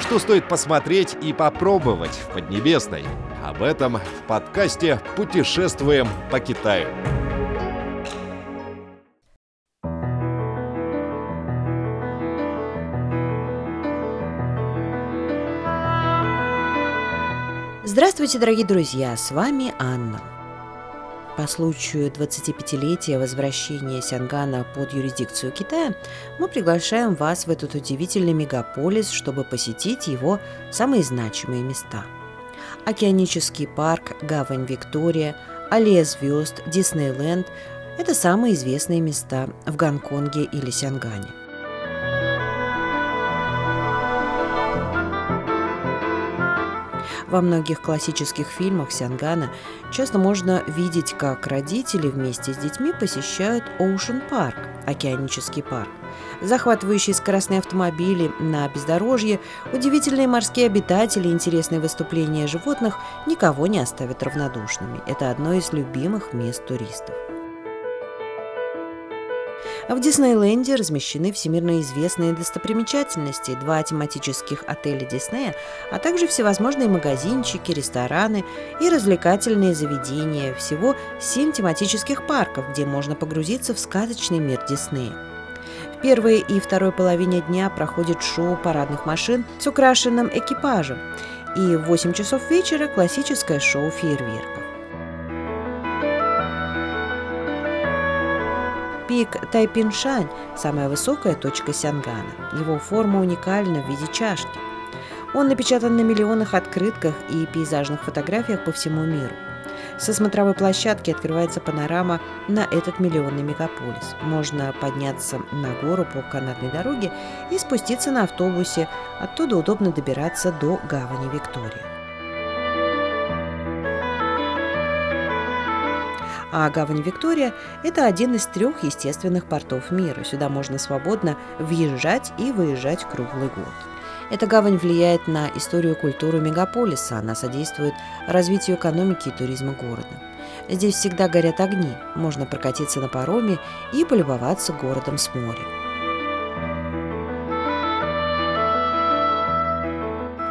Что стоит посмотреть и попробовать в Поднебесной? Об этом в подкасте «Путешествуем по Китаю». Здравствуйте, дорогие друзья! С вами Анна. По случаю 25-летия возвращения Сянгана под юрисдикцию Китая мы приглашаем вас в этот удивительный мегаполис, чтобы посетить его самые значимые места. Океанический парк, гавань Виктория, Аллея звезд, Диснейленд – это самые известные места в Гонконге или Сянгане. Во многих классических фильмах Сянгана часто можно видеть, как родители вместе с детьми посещают Ocean Park, океанический парк. Захватывающие скоростные автомобили на бездорожье, удивительные морские обитатели интересные выступления животных никого не оставят равнодушными. Это одно из любимых мест туристов. В Диснейленде размещены всемирно известные достопримечательности, два тематических отеля Диснея, а также всевозможные магазинчики, рестораны и развлекательные заведения. Всего семь тематических парков, где можно погрузиться в сказочный мир Диснея. В первой и второй половине дня проходит шоу парадных машин с украшенным экипажем, и в 8 часов вечера классическое шоу фейерверков. Пик Тайпиншань – самая высокая точка Сянгана. Его форма уникальна в виде чашки. Он напечатан на миллионах открытках и пейзажных фотографиях по всему миру. Со смотровой площадки открывается панорама на этот миллионный мегаполис. Можно подняться на гору по канатной дороге и спуститься на автобусе. Оттуда удобно добираться до гавани Виктория. А гавань Виктория – это один из трех естественных портов мира. Сюда можно свободно въезжать и выезжать круглый год. Эта гавань влияет на историю и культуру мегаполиса, она содействует развитию экономики и туризма города. Здесь всегда горят огни, можно прокатиться на пароме и полюбоваться городом с моря.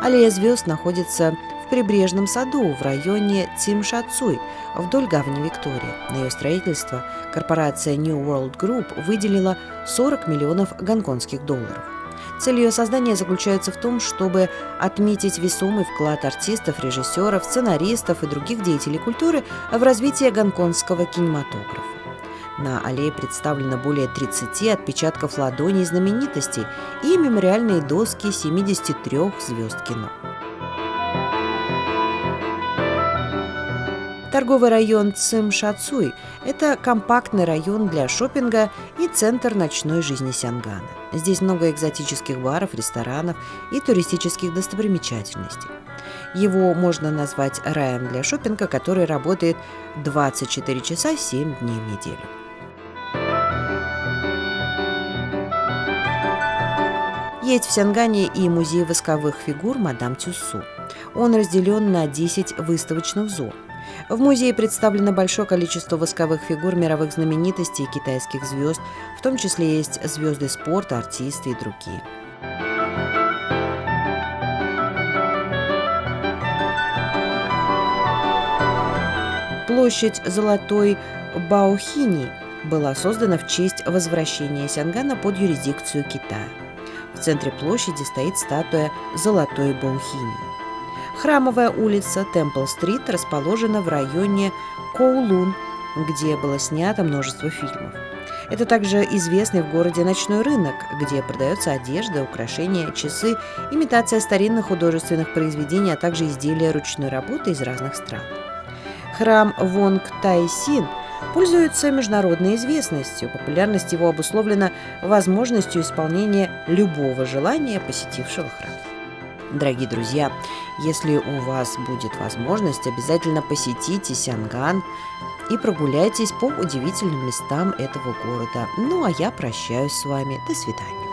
Аллея звезд находится в прибрежном саду в районе Цимшацуй вдоль гавани Виктория. На ее строительство корпорация New World Group выделила 40 миллионов гонконгских долларов. Цель ее создания заключается в том, чтобы отметить весомый вклад артистов, режиссеров, сценаристов и других деятелей культуры в развитие гонконгского кинематографа. На аллее представлено более 30 отпечатков ладоней знаменитостей и мемориальные доски 73 звезд кино. Торговый район Цимшацуй – это компактный район для шопинга и центр ночной жизни Сянгана. Здесь много экзотических баров, ресторанов и туристических достопримечательностей. Его можно назвать раем для шопинга, который работает 24 часа 7 дней в неделю. Есть в Сянгане и музей восковых фигур «Мадам Тюссу». Он разделен на 10 выставочных зон – в музее представлено большое количество восковых фигур мировых знаменитостей и китайских звезд, в том числе есть звезды спорта, артисты и другие. Площадь Золотой Баохини была создана в честь возвращения Сянгана под юрисдикцию Китая. В центре площади стоит статуя Золотой Баохини. Храмовая улица Темпл-стрит расположена в районе Коулун, где было снято множество фильмов. Это также известный в городе ночной рынок, где продается одежда, украшения, часы, имитация старинных художественных произведений, а также изделия ручной работы из разных стран. Храм Вонг Тайсин пользуется международной известностью. Популярность его обусловлена возможностью исполнения любого желания посетившего храм. Дорогие друзья, если у вас будет возможность, обязательно посетите Сянган и прогуляйтесь по удивительным местам этого города. Ну а я прощаюсь с вами. До свидания.